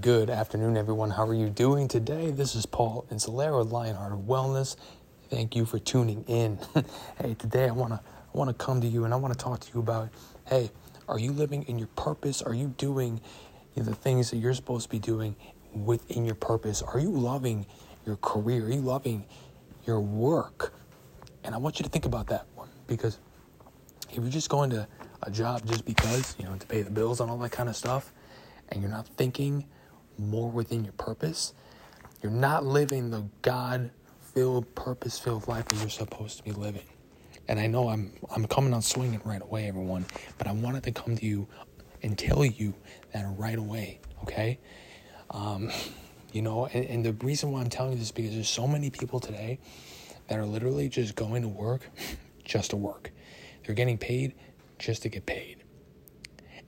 Good afternoon, everyone. How are you doing today? This is Paul Insolero, of Wellness. Thank you for tuning in. hey, today I wanna I wanna come to you and I wanna talk to you about, hey, are you living in your purpose? Are you doing you know, the things that you're supposed to be doing within your purpose? Are you loving your career? Are you loving your work? And I want you to think about that one because if you're just going to a job just because, you know, to pay the bills and all that kind of stuff, and you're not thinking more within your purpose, you're not living the God filled, purpose filled life that you're supposed to be living. And I know I'm I'm coming on swinging right away, everyone, but I wanted to come to you and tell you that right away, okay? Um, you know, and, and the reason why I'm telling you this is because there's so many people today that are literally just going to work just to work. They're getting paid just to get paid.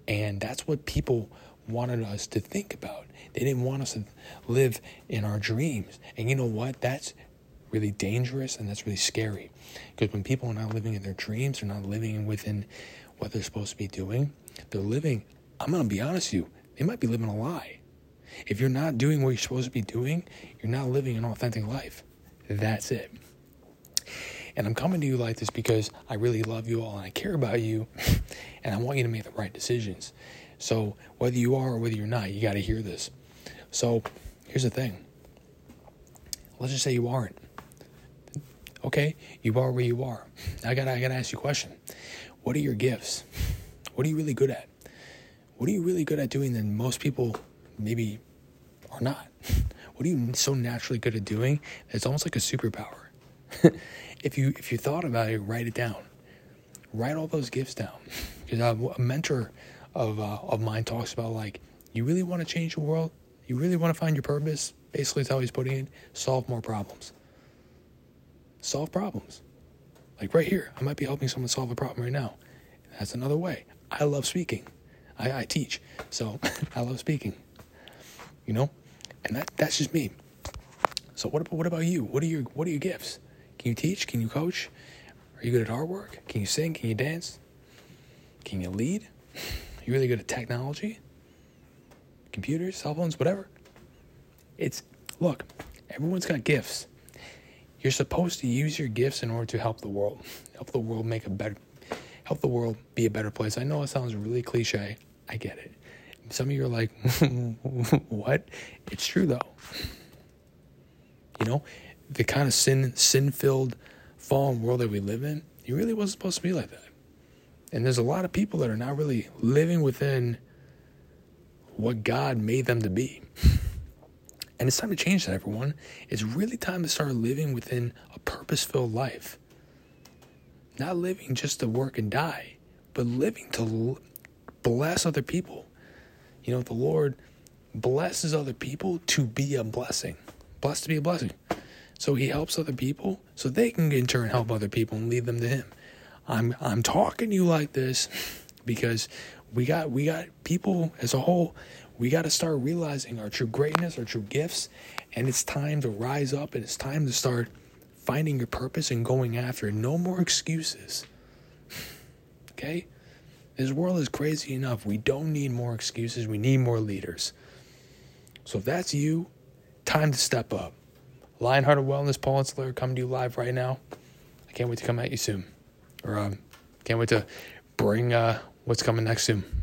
And that's what people wanted us to think about. They didn't want us to live in our dreams. And you know what? That's really dangerous and that's really scary. Because when people are not living in their dreams, they're not living within what they're supposed to be doing, they're living, I'm going to be honest with you, they might be living a lie. If you're not doing what you're supposed to be doing, you're not living an authentic life. That's it. And I'm coming to you like this because I really love you all and I care about you and I want you to make the right decisions. So, whether you are or whether you're not, you got to hear this. So, here's the thing. Let's just say you aren't. Okay, you are where you are. I got I got to ask you a question. What are your gifts? What are you really good at? What are you really good at doing that most people maybe are not? What are you so naturally good at doing? It's almost like a superpower. if you if you thought about it, write it down. Write all those gifts down. Because a mentor of uh, of mine talks about like you really want to change the world, you really want to find your purpose. Basically, is how he's putting it. Solve more problems. Solve problems. Like right here, I might be helping someone solve a problem right now. That's another way. I love speaking. I, I teach, so I love speaking. You know, and that that's just me. So what about what about you? What are your what are your gifts? Can you teach? Can you coach? Are you good at artwork? Can you sing? Can you dance? Can you lead? You really good at technology? Computers, cell phones, whatever. It's look, everyone's got gifts. You're supposed to use your gifts in order to help the world. Help the world make a better help the world be a better place. I know it sounds really cliche. I get it. Some of you are like, what? It's true though. You know, the kind of sin sin filled fallen world that we live in, it really wasn't supposed to be like that. And there's a lot of people that are not really living within what God made them to be. And it's time to change that, everyone. It's really time to start living within a purpose filled life. Not living just to work and die, but living to bless other people. You know, the Lord blesses other people to be a blessing, blessed to be a blessing. So he helps other people so they can in turn help other people and lead them to him. I'm I'm talking to you like this because we got we got people as a whole we got to start realizing our true greatness, our true gifts, and it's time to rise up and it's time to start finding your purpose and going after it. No more excuses. Okay? This world is crazy enough. We don't need more excuses. We need more leaders. So if that's you, time to step up. Lionhearted Wellness, Paul Insular, coming to you live right now. I can't wait to come at you soon or um, can't wait to bring uh, what's coming next soon.